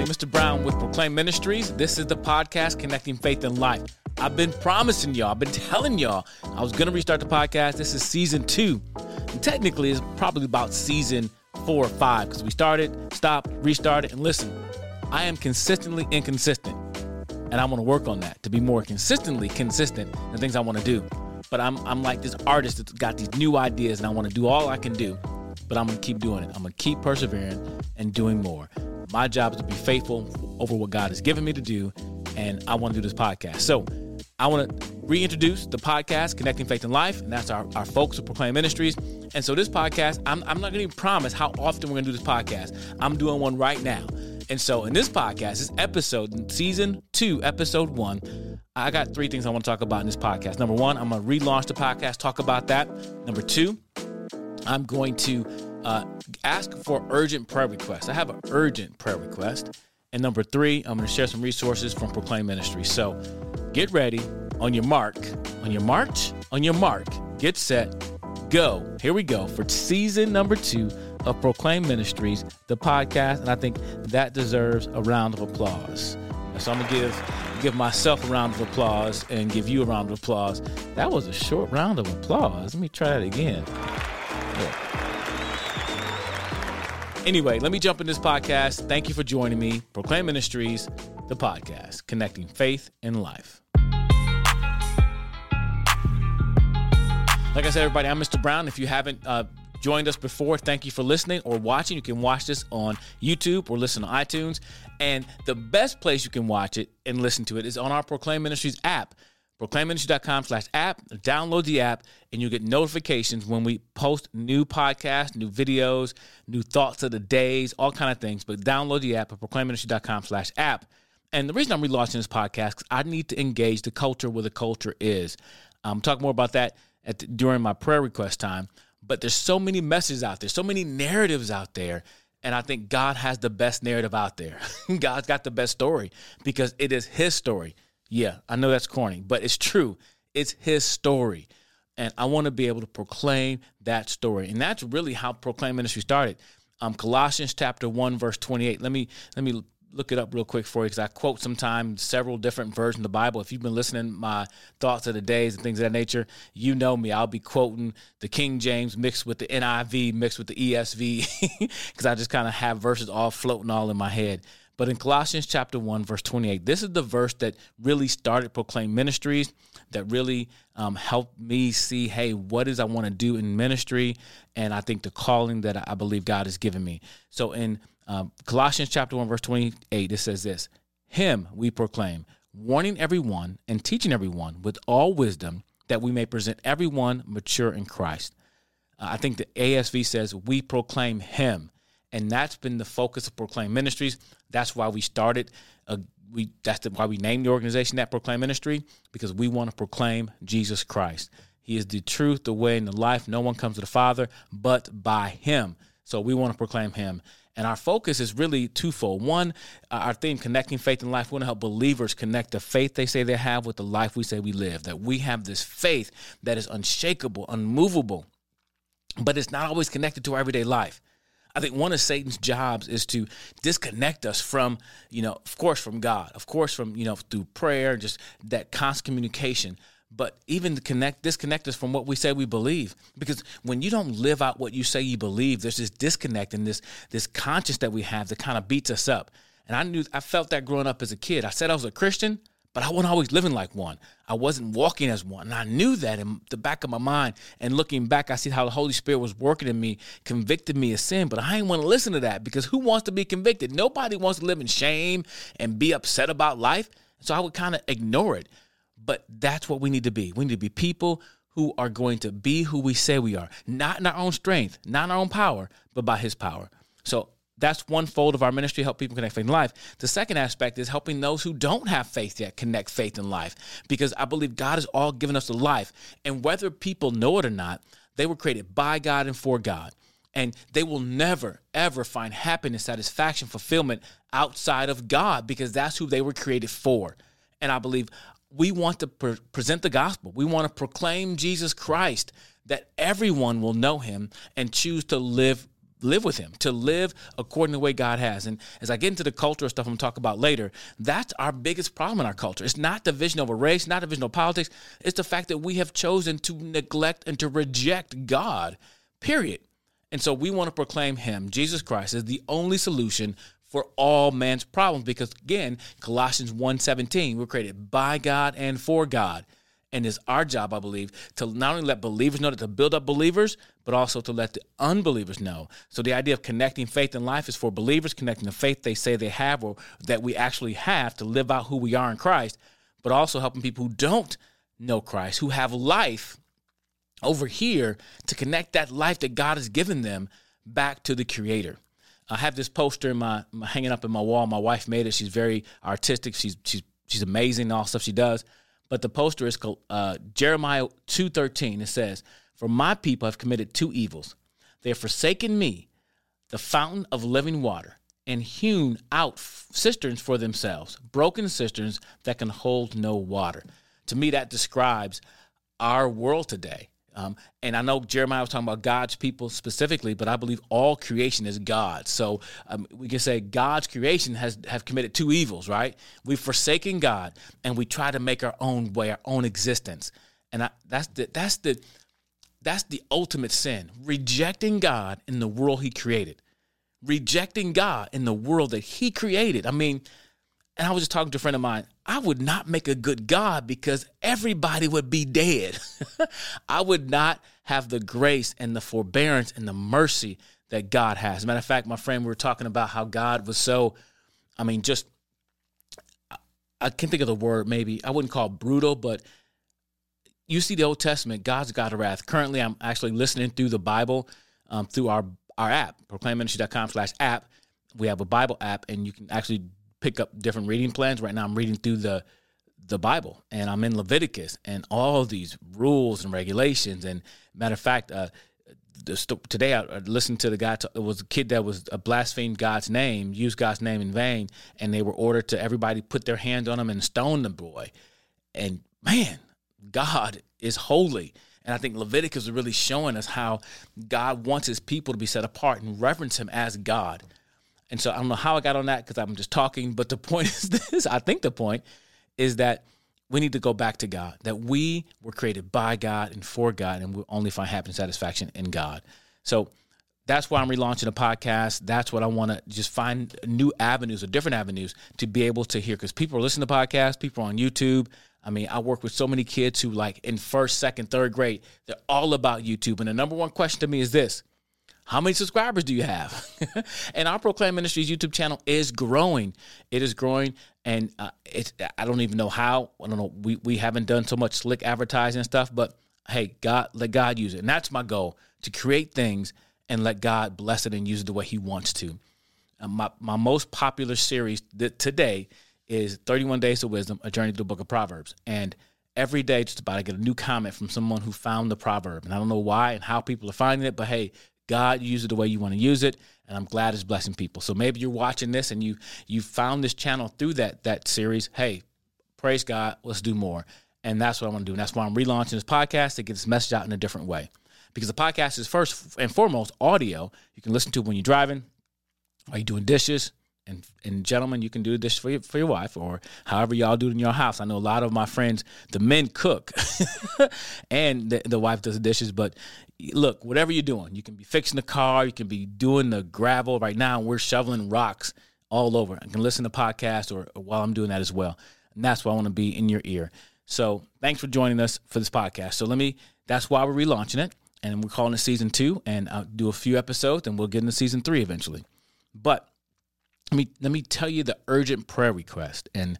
everybody. Mr. Brown with Proclaim Ministries. This is the podcast connecting faith and life. I've been promising y'all, I've been telling y'all I was going to restart the podcast. This is season two. And technically, it's probably about season four or five because we started, stopped, restarted, and listen, I am consistently inconsistent. And I want to work on that to be more consistently consistent in things I want to do. But I'm, I'm like this artist that's got these new ideas and I want to do all I can do but I'm gonna keep doing it. I'm gonna keep persevering and doing more. My job is to be faithful over what God has given me to do, and I wanna do this podcast. So I wanna reintroduce the podcast, Connecting Faith and Life, and that's our, our folks of Proclaim Ministries. And so this podcast, I'm, I'm not gonna even promise how often we're gonna do this podcast. I'm doing one right now. And so in this podcast, this episode, season two, episode one, I got three things I want to talk about in this podcast. Number one, I'm going to relaunch the podcast, talk about that. Number two, I'm going to uh, ask for urgent prayer requests. I have an urgent prayer request. And number three, I'm going to share some resources from Proclaim Ministry. So get ready on your mark, on your march, on your mark, get set, go. Here we go for season number two of Proclaim Ministries, the podcast. And I think that deserves a round of applause. So I'm going to give give myself a round of applause and give you a round of applause. That was a short round of applause. Let me try that again. Anyway, let me jump in this podcast. Thank you for joining me. Proclaim Ministries, the podcast, connecting faith and life. Like I said, everybody, I'm Mr. Brown. If you haven't uh, joined us before, thank you for listening or watching. You can watch this on YouTube or listen to iTunes. And the best place you can watch it and listen to it is on our Proclaim Ministries app proclaimministry.com slash app. Download the app and you get notifications when we post new podcasts new videos new thoughts of the days all kind of things. But download the app at proclaimministry.com slash app. And the reason i'm relaunching this podcast because i need to engage the culture where the culture is. Um, I'm talking more about that at the, during my prayer request time. But there's so many messages out there so many narratives out there and I think God has the best narrative out there. God's got the best story because it is His story. Yeah, I know that's corny, but it's true. It's his story. And I want to be able to proclaim that story. And that's really how Proclaim Ministry started. Um, Colossians chapter 1, verse 28. Let me let me look it up real quick for you because I quote sometimes several different versions of the Bible. If you've been listening my thoughts of the days and things of that nature, you know me. I'll be quoting the King James mixed with the NIV, mixed with the ESV, because I just kind of have verses all floating all in my head. But in Colossians chapter 1, verse 28, this is the verse that really started Proclaim Ministries, that really um, helped me see, hey, what is I want to do in ministry? And I think the calling that I believe God has given me. So in um, Colossians chapter 1, verse 28, it says this Him we proclaim, warning everyone and teaching everyone with all wisdom that we may present everyone mature in Christ. Uh, I think the ASV says, We proclaim Him. And that's been the focus of Proclaim Ministries. That's why we started. Uh, we that's the, why we named the organization that Proclaim Ministry because we want to proclaim Jesus Christ. He is the truth, the way, and the life. No one comes to the Father but by Him. So we want to proclaim Him. And our focus is really twofold. One, uh, our theme, connecting faith and life. We want to help believers connect the faith they say they have with the life we say we live. That we have this faith that is unshakable, unmovable, but it's not always connected to our everyday life. I think one of Satan's jobs is to disconnect us from, you know, of course, from God, of course, from, you know, through prayer, just that constant communication but even to connect disconnect us from what we say we believe because when you don't live out what you say you believe there's this disconnect and this this conscience that we have that kind of beats us up. And i knew i felt that growing up as a kid. I said i was a christian but I wasn't always living like one. I wasn't walking as one. And I knew that in the back of my mind. And looking back, I see how the Holy Spirit was working in me, convicted me of sin. But I didn't want to listen to that because who wants to be convicted? Nobody wants to live in shame and be upset about life. So I would kind of ignore it. But that's what we need to be. We need to be people who are going to be who we say we are, not in our own strength, not in our own power, but by His power. So that's one fold of our ministry, help people connect faith and life. The second aspect is helping those who don't have faith yet connect faith and life. Because I believe God has all given us a life. And whether people know it or not, they were created by God and for God. And they will never, ever find happiness, satisfaction, fulfillment outside of God because that's who they were created for. And I believe we want to pre- present the gospel. We want to proclaim Jesus Christ that everyone will know him and choose to live live with him, to live according to the way God has. And as I get into the culture stuff I'm gonna talk about later, that's our biggest problem in our culture. It's not division over race, not division over politics. It's the fact that we have chosen to neglect and to reject God, period. And so we want to proclaim him, Jesus Christ, as the only solution for all man's problems because again colossians 1.17 we're created by god and for god and it's our job, I believe, to not only let believers know that to build up believers, but also to let the unbelievers know. So the idea of connecting faith and life is for believers connecting the faith they say they have or that we actually have to live out who we are in Christ, but also helping people who don't know Christ, who have life over here to connect that life that God has given them back to the creator. I have this poster in my, hanging up in my wall. My wife made it. She's very artistic. She's she's she's amazing all stuff she does. But the poster is called uh, Jeremiah 2.13. It says, For my people have committed two evils. They have forsaken me, the fountain of living water, and hewn out cisterns for themselves, broken cisterns that can hold no water. To me, that describes our world today. Um, and I know Jeremiah was talking about God's people specifically, but I believe all creation is God. So um, we can say God's creation has have committed two evils, right? We've forsaken God and we try to make our own way, our own existence, and I, that's the that's the that's the ultimate sin: rejecting God in the world He created, rejecting God in the world that He created. I mean, and I was just talking to a friend of mine. I would not make a good God because everybody would be dead. I would not have the grace and the forbearance and the mercy that God has. Matter of fact, my friend, we were talking about how God was so, I mean, just, I can't think of the word maybe. I wouldn't call brutal, but you see the Old Testament, God's God of wrath. Currently, I'm actually listening through the Bible um, through our, our app, proclaimministry.com slash app. We have a Bible app, and you can actually pick up different reading plans. Right now, I'm reading through the the Bible, and I'm in Leviticus, and all these rules and regulations. And matter of fact, uh, today I listened to the guy. It was a kid that was uh, blasphemed God's name, used God's name in vain, and they were ordered to everybody put their hands on him and stone the boy. And man, God is holy. And I think Leviticus is really showing us how God wants his people to be set apart and reverence him as God. And so I don't know how I got on that because I'm just talking. But the point is this I think the point is that we need to go back to God, that we were created by God and for God, and we only find happiness and satisfaction in God. So that's why I'm relaunching a podcast. That's what I want to just find new avenues or different avenues to be able to hear because people are listening to podcasts, people are on YouTube. I mean, I work with so many kids who, like, in first, second, third grade, they're all about YouTube. And the number one question to me is this how many subscribers do you have? and our Proclaim Ministries YouTube channel is growing. It is growing, and uh, it's I don't even know how. I don't know. We we haven't done so much slick advertising and stuff, but hey, God, let God use it, and that's my goal to create things and let God bless it and use it the way He wants to. My my most popular series th- today is 31 Days of Wisdom: A Journey Through the Book of Proverbs, and every day just about I get a new comment from someone who found the proverb, and I don't know why and how people are finding it, but hey, God use it the way you want to use it, and I'm glad it's blessing people. So maybe you're watching this and you you found this channel through that that series. Hey, praise God, let's do more. And that's what I want to do. And that's why I'm relaunching this podcast to get this message out in a different way. Because the podcast is first and foremost audio. You can listen to it when you're driving, are you're doing dishes, and and gentlemen, you can do this for your, for your wife or however y'all do it in your house. I know a lot of my friends, the men cook, and the, the wife does the dishes. But look, whatever you're doing, you can be fixing the car, you can be doing the gravel. Right now, we're shoveling rocks all over. I can listen to podcasts or, or while I'm doing that as well. And that's why I want to be in your ear. So thanks for joining us for this podcast. So let me. That's why we're relaunching it, and we're calling it season two. And I'll do a few episodes, and we'll get into season three eventually. But let me let me tell you the urgent prayer request. And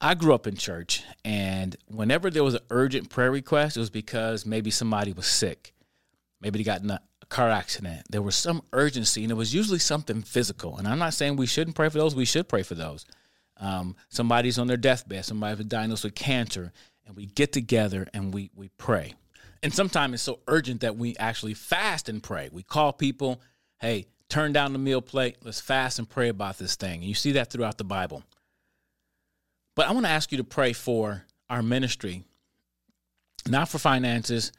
I grew up in church, and whenever there was an urgent prayer request, it was because maybe somebody was sick, maybe they got in a car accident. There was some urgency, and it was usually something physical. And I'm not saying we shouldn't pray for those; we should pray for those. Um, somebody's on their deathbed, somebody was diagnosed with cancer, and we get together and we we pray. And sometimes it's so urgent that we actually fast and pray. We call people, hey, turn down the meal plate. Let's fast and pray about this thing. And you see that throughout the Bible. But I want to ask you to pray for our ministry, not for finances,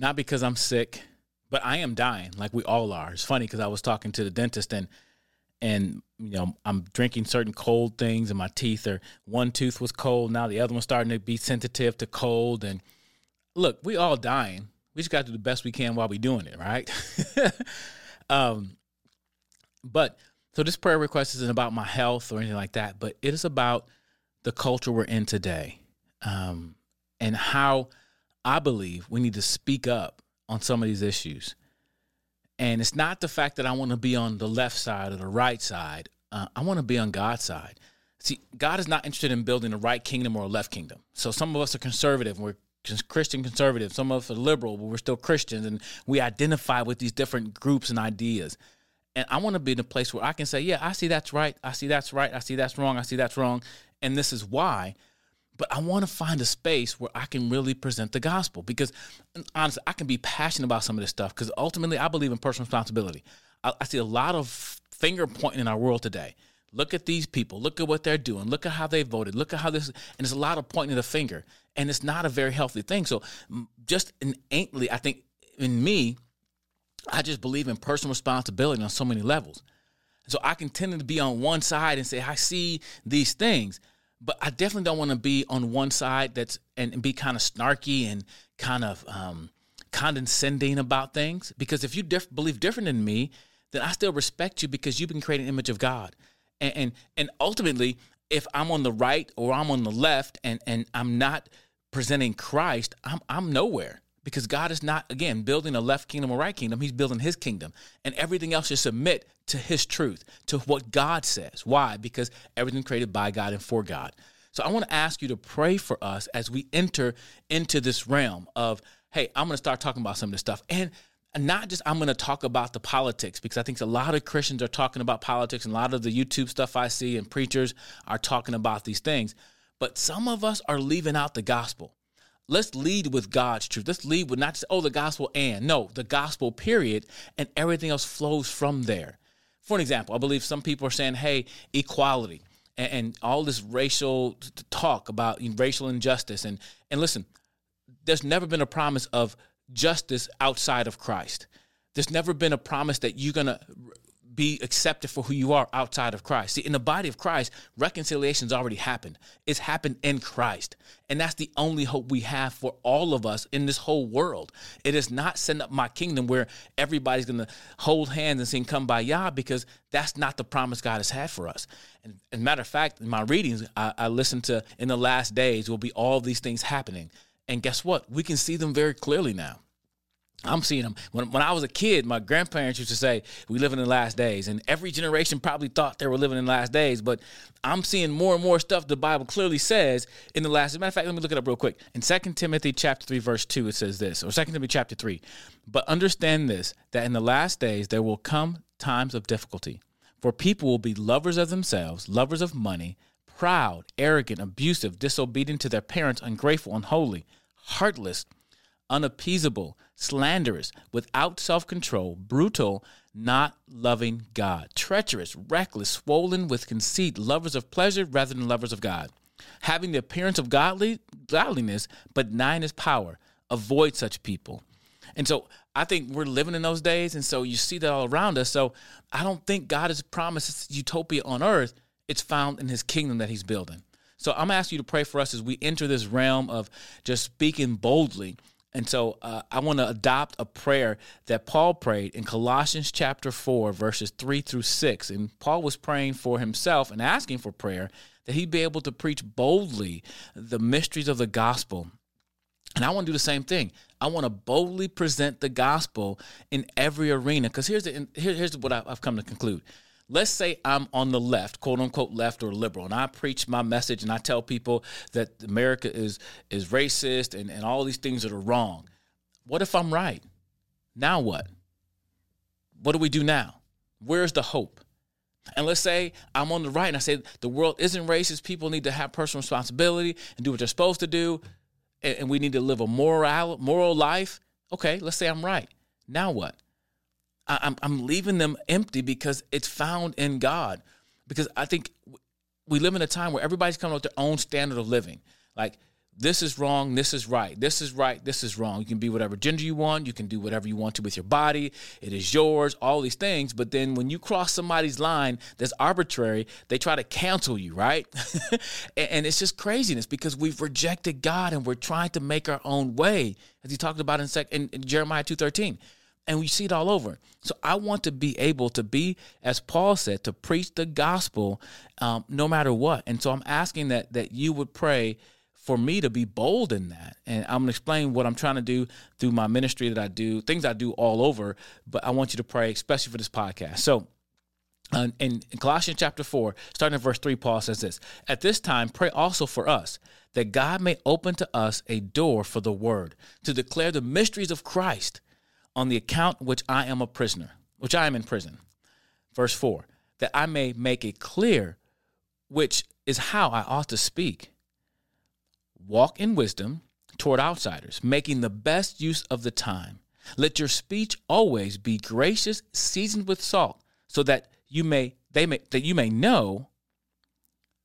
not because I'm sick, but I am dying, like we all are. It's funny because I was talking to the dentist and and you know I'm drinking certain cold things, and my teeth are one tooth was cold, now the other one's starting to be sensitive to cold. And look, we all dying. We just got to do the best we can while we're doing it, right? um, but so this prayer request isn't about my health or anything like that, but it is about the culture we're in today, um, and how I believe we need to speak up on some of these issues. And it's not the fact that I want to be on the left side or the right side. Uh, I want to be on God's side. See, God is not interested in building a right kingdom or a left kingdom. So some of us are conservative. We're Christian conservative. Some of us are liberal, but we're still Christians, and we identify with these different groups and ideas. And I want to be in a place where I can say, yeah, I see that's right. I see that's right. I see that's wrong. I see that's wrong. And this is why but I want to find a space where I can really present the gospel because honestly, I can be passionate about some of this stuff because ultimately I believe in personal responsibility. I, I see a lot of finger pointing in our world today. Look at these people. Look at what they're doing. Look at how they voted. Look at how this, and there's a lot of pointing the finger, and it's not a very healthy thing. So, just innately, I think in me, I just believe in personal responsibility on so many levels. So I can tend to be on one side and say, I see these things, but I definitely don't want to be on one side that's and, be kind of snarky and kind of um, condescending about things. Because if you diff- believe different than me, then I still respect you because you've been creating an image of God. And, and and ultimately, if I'm on the right or I'm on the left and and I'm not presenting Christ, I'm I'm nowhere because God is not, again, building a left kingdom or right kingdom. He's building his kingdom. And everything else should submit to his truth, to what God says. Why? Because everything created by God and for God. So I want to ask you to pray for us as we enter into this realm of, hey, I'm going to start talking about some of this stuff. And not just I'm going to talk about the politics because I think a lot of Christians are talking about politics and a lot of the YouTube stuff I see and preachers are talking about these things. But some of us are leaving out the gospel let's lead with God's truth. Let's lead with not just, oh, the gospel and, no, the gospel, period, and everything else flows from there. For an example, I believe some people are saying, hey, equality and, and all this racial talk about racial injustice. And, and listen, there's never been a promise of justice outside of Christ. There's never been a promise that you're going to be accepted for who you are outside of Christ. See, in the body of Christ, reconciliation's already happened. It's happened in Christ. And that's the only hope we have for all of us in this whole world. It is not setting up my kingdom where everybody's going to hold hands and sing Kumbaya because that's not the promise God has had for us. And as a matter of fact, in my readings, I, I listened to in the last days will be all these things happening. And guess what? We can see them very clearly now. I'm seeing them. When, when I was a kid, my grandparents used to say, We live in the last days. And every generation probably thought they were living in the last days. But I'm seeing more and more stuff the Bible clearly says in the last. As a matter of fact, let me look it up real quick. In 2 Timothy chapter 3, verse 2, it says this, or 2 Timothy chapter 3. But understand this, that in the last days there will come times of difficulty. For people will be lovers of themselves, lovers of money, proud, arrogant, abusive, disobedient to their parents, ungrateful, unholy, heartless unappeasable, slanderous, without self control, brutal, not loving God, treacherous, reckless, swollen with conceit, lovers of pleasure rather than lovers of God, having the appearance of godly, godliness, but denying his power. Avoid such people. And so I think we're living in those days, and so you see that all around us. So I don't think God has promised utopia on earth. It's found in his kingdom that he's building. So I'm asking you to pray for us as we enter this realm of just speaking boldly and so uh, I want to adopt a prayer that Paul prayed in Colossians chapter 4, verses 3 through 6. And Paul was praying for himself and asking for prayer that he'd be able to preach boldly the mysteries of the gospel. And I want to do the same thing. I want to boldly present the gospel in every arena. Because here's, the, here, here's what I've come to conclude let's say I'm on the left, quote unquote left or liberal, and I preach my message and I tell people that America is is racist and, and all these things that are wrong. What if I'm right? Now what? What do we do now? Where's the hope? And let's say I'm on the right and I say the world isn't racist. People need to have personal responsibility and do what they're supposed to do. And, and we need to live a moral, moral life. Okay, let's say I'm right. Now what? I'm, I'm leaving them empty because it's found in God. Because I think we live in a time where everybody's coming up with their own standard of living. Like this is wrong, this is right, this is right, this is wrong. You can be whatever gender you want, you can do whatever you want to with your body, it is yours, all these things. But then when you cross somebody's line that's arbitrary, they try to cancel you, right? and it's just craziness because we've rejected God and we're trying to make our own way, as he talked about in, sec- in, in Jeremiah 2.13 and we see it all over. So I want to be able to be, as Paul said, to preach the gospel um, no matter what. And so I'm asking that that you would pray for me to be bold in that. And I'm gonna explain what I'm trying to do through my ministry that I do, things I do all over. But I want you to pray, especially for this podcast. So. Uh, in, in Colossians chapter 4, starting at verse 3, Paul says this At this time, pray also for us, that God may open to us a door for the word, to declare the mysteries of Christ, on the account which I am a prisoner, which I am in prison. Verse 4 that I may make it clear which is how I ought to speak. Walk in wisdom toward outsiders, making the best use of the time. Let your speech always be gracious, seasoned with salt, so that you may they may that you may know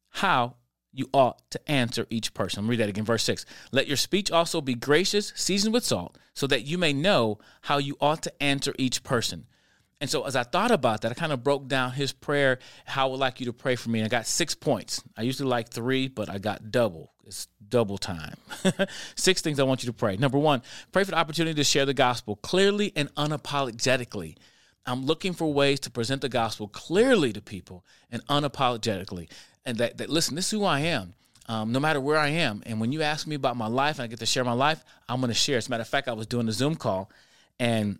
how you ought to answer each person. Read that again, verse 6. Let your speech also be gracious, seasoned with salt, so that you may know how you ought to answer each person. And so, as I thought about that, I kind of broke down his prayer, how I would like you to pray for me. And I got six points. I usually like three, but I got double. It's double time. six things I want you to pray. Number one, pray for the opportunity to share the gospel clearly and unapologetically. I'm looking for ways to present the gospel clearly to people and unapologetically and that, that listen, this is who I am. Um, no matter where I am. And when you ask me about my life and I get to share my life, I'm going to share. As a matter of fact, I was doing a Zoom call and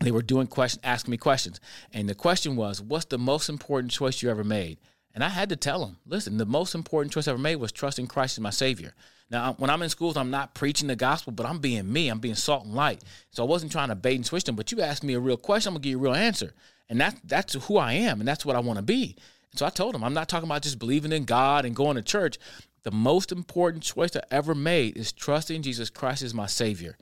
they were doing question, asking me questions. And the question was, what's the most important choice you ever made? And I had to tell them, listen, the most important choice I ever made was trusting Christ as my Savior. Now, when I'm in schools, I'm not preaching the gospel, but I'm being me. I'm being salt and light. So I wasn't trying to bait and switch them. But you asked me a real question, I'm gonna give you a real answer, and that's that's who I am, and that's what I want to be. So I told him, I'm not talking about just believing in God and going to church. The most important choice I ever made is trusting Jesus Christ as my Savior.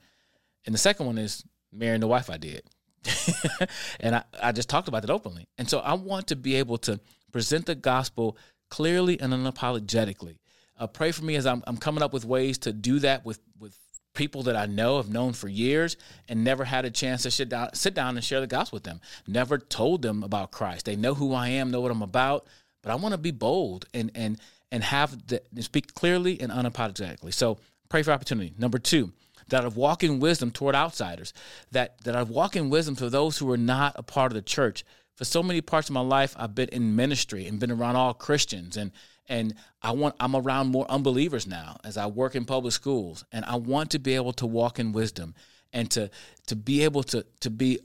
And the second one is marrying the wife I did. and I, I just talked about it openly. And so I want to be able to present the gospel clearly and unapologetically. Uh, pray for me as I'm, I'm coming up with ways to do that with, with people that I know have known for years and never had a chance to sit down, sit down and share the gospel with them. Never told them about Christ. They know who I am, know what I'm about, but I want to be bold and and and have the speak clearly and unapologetically. So pray for opportunity. Number two, that I walk in wisdom toward outsiders. That that I walk in wisdom for those who are not a part of the church. For so many parts of my life, I've been in ministry and been around all Christians and and I want I'm around more unbelievers now as I work in public schools. And I want to be able to walk in wisdom and to to be able to to be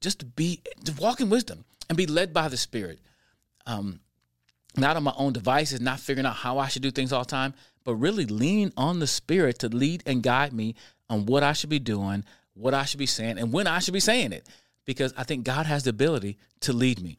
just to be to walk in wisdom and be led by the spirit. Um not on my own devices not figuring out how I should do things all the time but really leaning on the spirit to lead and guide me on what I should be doing what I should be saying and when I should be saying it. Because I think God has the ability to lead me.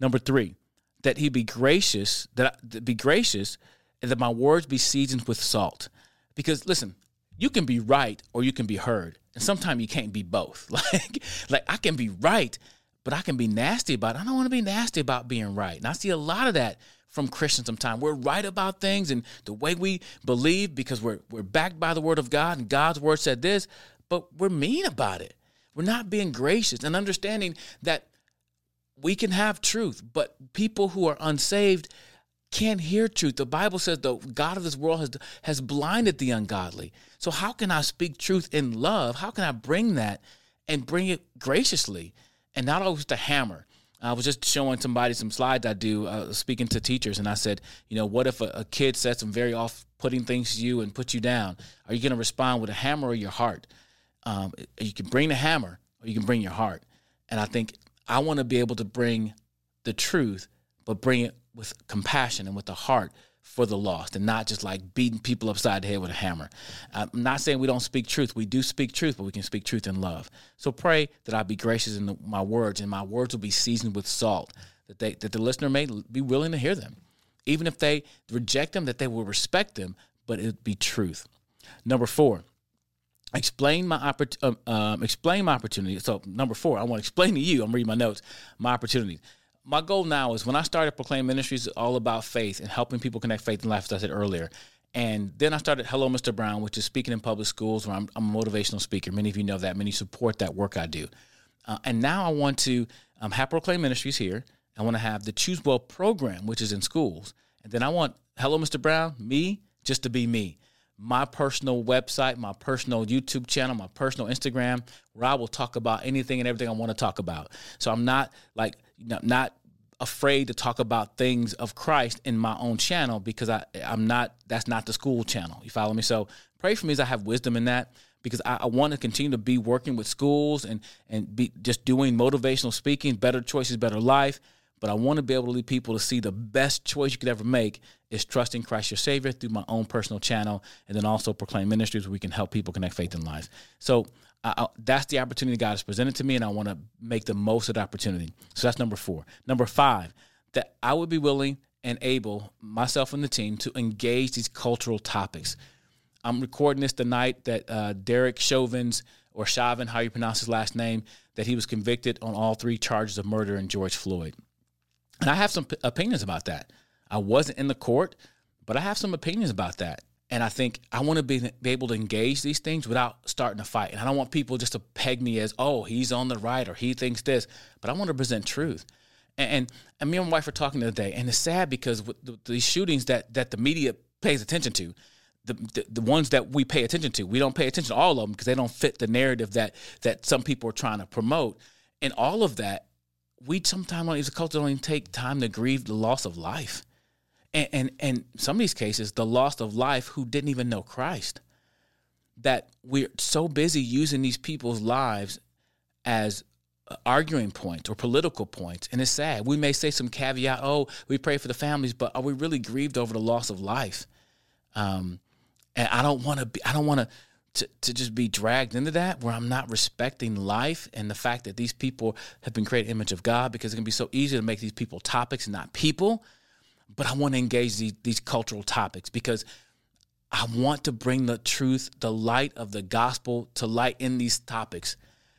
Number 3 that he be gracious, that, I, be gracious, and that my words be seasoned with salt. Because listen, you can be right or you can be heard, and sometimes you can't be both. Like, like I can be right, but I can be nasty about it. I don't want to be nasty about being right. And I see a lot of that from Christians sometimes. We're right about things and the way we believe because we're we're backed by the word of God and God's word said this, but we're mean about it. We're not being gracious and understanding that we can have truth, but people who are unsaved can't hear truth. The Bible says the God of this world has has blinded the ungodly. So how can I speak truth in love? How can I bring that and bring it graciously and not always the hammer? I was just showing somebody some slides I do, uh, speaking to teachers, and I said, you know, what if a, a kid says some very off-putting things to you and put you down? Are you going to respond with a hammer or your heart? Um, you can bring the hammer or you can bring your heart. And I think I want to be able to bring the truth, but bring it with compassion and with the heart for the lost and not just like beating people upside the head with a hammer. I'm not saying we don't speak truth. We do speak truth, but we can speak truth in love. So pray that I be gracious in the, my words and my words will be seasoned with salt, that they that the listener may be willing to hear them. Even if they reject them, that they will respect them, but it be truth. Number four, explain my oppor- um, um, explain my opportunity. So number four, I want to explain to you. I'm reading my notes. My opportunities. My goal now is when I started Proclaim Ministries, all about faith and helping people connect faith and life, as I said earlier. And then I started Hello, Mr. Brown, which is speaking in public schools, where I'm, I'm a motivational speaker. Many of you know that. Many support that work I do. Uh, and now I want to um, have Proclaim Ministries here. I want to have the Choose Well program, which is in schools. And then I want Hello, Mr. Brown, me, just to be me. My personal website, my personal YouTube channel, my personal Instagram, where I will talk about anything and everything I want to talk about. So I'm not like, not afraid to talk about things of Christ in my own channel because I I'm not that's not the school channel. You follow me? So pray for me as I have wisdom in that because I, I want to continue to be working with schools and and be just doing motivational speaking, better choices, better life. But I want to be able to lead people to see the best choice you could ever make is trusting Christ your Savior through my own personal channel, and then also proclaim ministries where we can help people connect faith and lives. So I, that's the opportunity God has presented to me, and I want to make the most of the opportunity. So that's number four. Number five, that I would be willing and able, myself and the team, to engage these cultural topics. I'm recording this the night that uh, Derek Chauvins, or Chauvin, how you pronounce his last name, that he was convicted on all three charges of murder in George Floyd. And I have some p- opinions about that. I wasn't in the court, but I have some opinions about that. And I think I want to be, be able to engage these things without starting a fight. And I don't want people just to peg me as, oh, he's on the right or he thinks this, but I want to present truth. And, and, and me and my wife were talking the other day, and it's sad because with the, these shootings that, that the media pays attention to, the, the, the ones that we pay attention to, we don't pay attention to all of them because they don't fit the narrative that that some people are trying to promote. And all of that, we sometimes as a culture don't even take time to grieve the loss of life. And, and and some of these cases the loss of life who didn't even know Christ that we're so busy using these people's lives as arguing points or political points and it's sad. We may say some caveat oh we pray for the families but are we really grieved over the loss of life? Um, and i don't want to be i don't want to to to just be dragged into that where i'm not respecting life and the fact that these people have been created image of god because it can be so easy to make these people topics and not people but I want to engage these, these cultural topics because I want to bring the truth, the light of the gospel to light in these topics.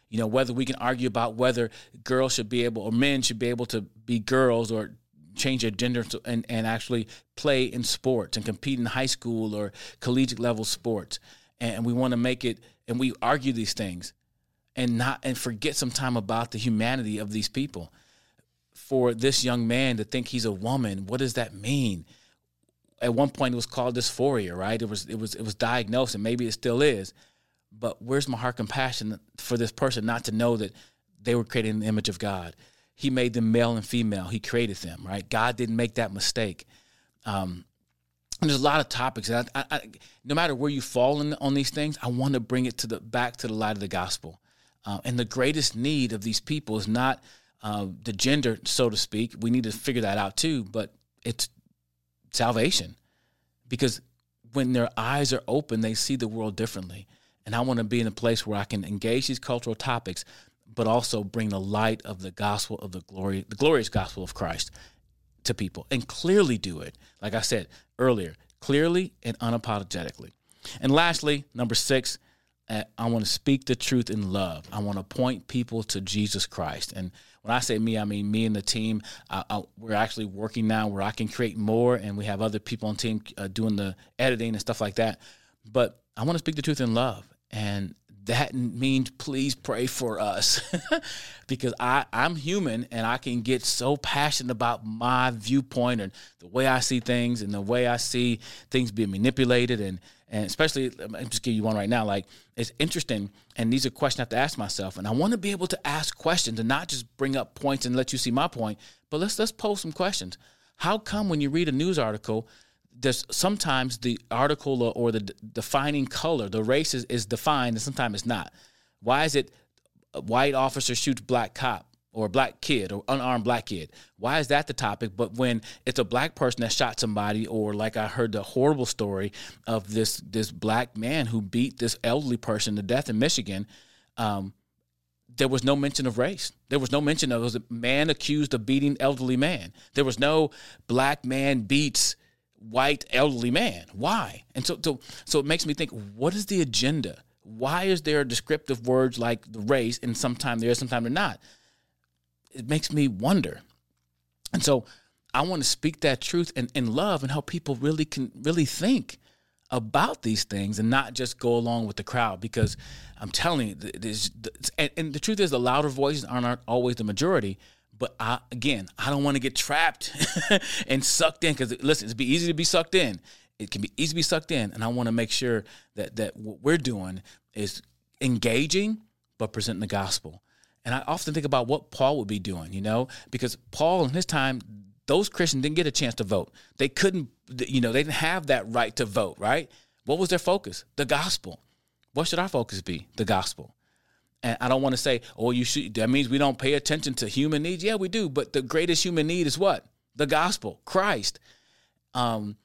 You know, whether we can argue about whether girls should be able or men should be able to be girls or change their gender to, and, and actually play in sports and compete in high school or collegiate level sports. And we want to make it, and we argue these things and not and forget some time about the humanity of these people for this young man to think he's a woman. What does that mean? At one point, it was called dysphoria, right? It was it was it was diagnosed, and maybe it still is. But where's my heart compassion for this person not to know that they were created in the image of God? He made them male and female. He created them, right? God didn't make that mistake. Um, and there's a lot of topics. I, I, I, no matter where you fall in, on these things, I want to bring it to the back to the light of the gospel. Uh, and the greatest need of these people is not uh, the gender, so to speak. We need to figure that out too. But it's salvation because when their eyes are open, they see the world differently. And I want to be in a place where I can engage these cultural topics, but also bring the light of the gospel of the glory, the glorious gospel of Christ to people and clearly do it. Like I said earlier, clearly and unapologetically. And lastly, number six, uh, I want to speak the truth in love. I want to point people to Jesus Christ. And when I say me, I mean me and the team. I, I, we're actually working now where I can create more, and we have other people on team uh, doing the editing and stuff like that. But I want to speak the truth in love, and that means please pray for us because I, I'm human and I can get so passionate about my viewpoint and the way I see things and the way I see things being manipulated and and especially I'm just give you one right now. Like it's interesting, and these are questions I have to ask myself, and I want to be able to ask questions and not just bring up points and let you see my point, but let's let's pose some questions. How come when you read a news article, there's sometimes the article or the defining color, the race is, is defined, and sometimes it's not. Why is it white officer shoots black cop? or black kid or unarmed black kid. Why is that the topic? But when it's a black person that shot somebody, or like I heard the horrible story of this this black man who beat this elderly person to death in Michigan, um, there was no mention of race. There was no mention of it was a man accused of beating elderly man. There was no black man beats white elderly man. Why? And so so so it makes me think, what is the agenda? Why is there descriptive words like the race and sometimes there is, sometimes they're not? it makes me wonder. And so I want to speak that truth and in love and help people really can really think about these things and not just go along with the crowd because I'm telling you, and the truth is, the louder voices aren't always the majority. But I, again, I don't want to get trapped and sucked in because listen, it's be easy to be sucked in. It can be easy to be sucked in, and I want to make sure that that what we're doing is engaging but presenting the gospel. And I often think about what Paul would be doing, you know, because Paul in his time, those Christians didn't get a chance to vote. They couldn't, you know, they didn't have that right to vote, right? What was their focus? The gospel. What should our focus be? The gospel. And I don't want to say, oh, you should, that means we don't pay attention to human needs. Yeah, we do. But the greatest human need is what? The gospel, Christ. Um,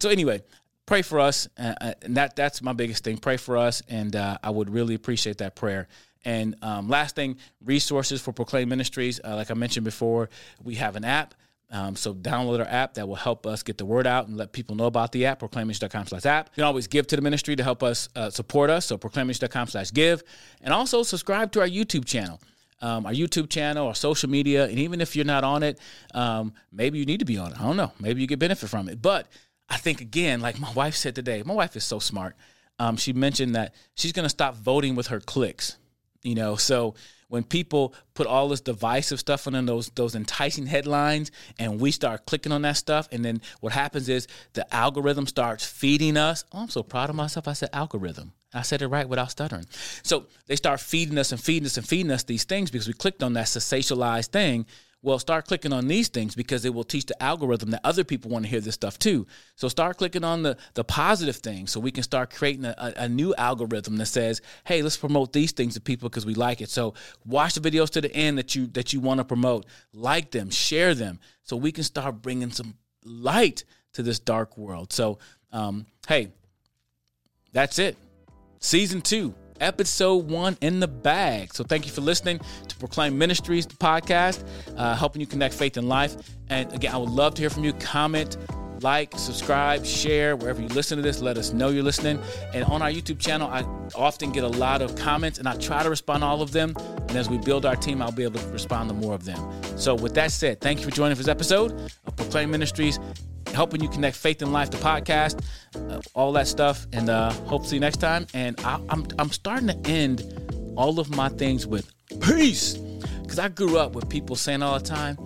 so anyway, pray for us. Uh, uh, and that, that's my biggest thing. Pray for us. And uh, I would really appreciate that prayer. And um, last thing, resources for Proclaim Ministries. Uh, like I mentioned before, we have an app. Um, so download our app that will help us get the word out and let people know about the app, proclaimministry.com slash app. You can always give to the ministry to help us uh, support us. So proclaimministry.com slash give. And also subscribe to our YouTube channel. Um, our YouTube channel, our social media, and even if you're not on it, um, maybe you need to be on it. I don't know. Maybe you get benefit from it. But I think again, like my wife said today, my wife is so smart. Um, she mentioned that she's going to stop voting with her clicks. You know, so when people put all this divisive stuff on those those enticing headlines and we start clicking on that stuff and then what happens is the algorithm starts feeding us. Oh i'm so proud of myself. I said algorithm. I said it right without stuttering. So they start feeding us and feeding us and feeding us these things because we clicked on that sensationalized thing well, start clicking on these things because it will teach the algorithm that other people want to hear this stuff too. So start clicking on the the positive things so we can start creating a, a, a new algorithm that says, "Hey, let's promote these things to people because we like it." So watch the videos to the end that you that you want to promote, like them, share them, so we can start bringing some light to this dark world. So, um, hey, that's it. Season two episode one in the bag. So thank you for listening to Proclaim Ministries podcast, uh, helping you connect faith and life. And again, I would love to hear from you. Comment, like, subscribe, share wherever you listen to this. Let us know you're listening. And on our YouTube channel, I often get a lot of comments, and I try to respond to all of them. And as we build our team, I'll be able to respond to more of them. So, with that said, thank you for joining for this episode of Proclaim Ministries helping you connect faith and life, the podcast, uh, all that stuff. And uh, hope to see you next time. And I, I'm, I'm starting to end all of my things with peace because I grew up with people saying all the time.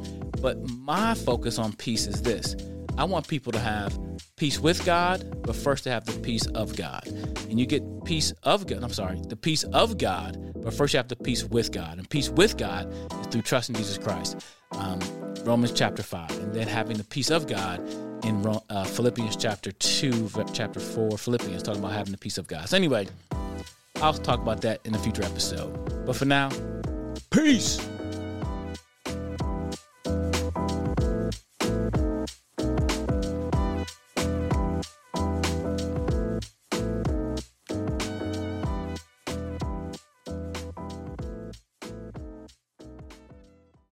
But my focus on peace is this I want people to have peace with God, but first to have the peace of God. And you get peace of God, I'm sorry, the peace of God, but first you have the peace with God. And peace with God is through trusting Jesus Christ. Um, Romans chapter 5. And then having the peace of God in uh, Philippians chapter 2, chapter 4, Philippians, talking about having the peace of God. So, anyway, I'll talk about that in a future episode. But for now, peace.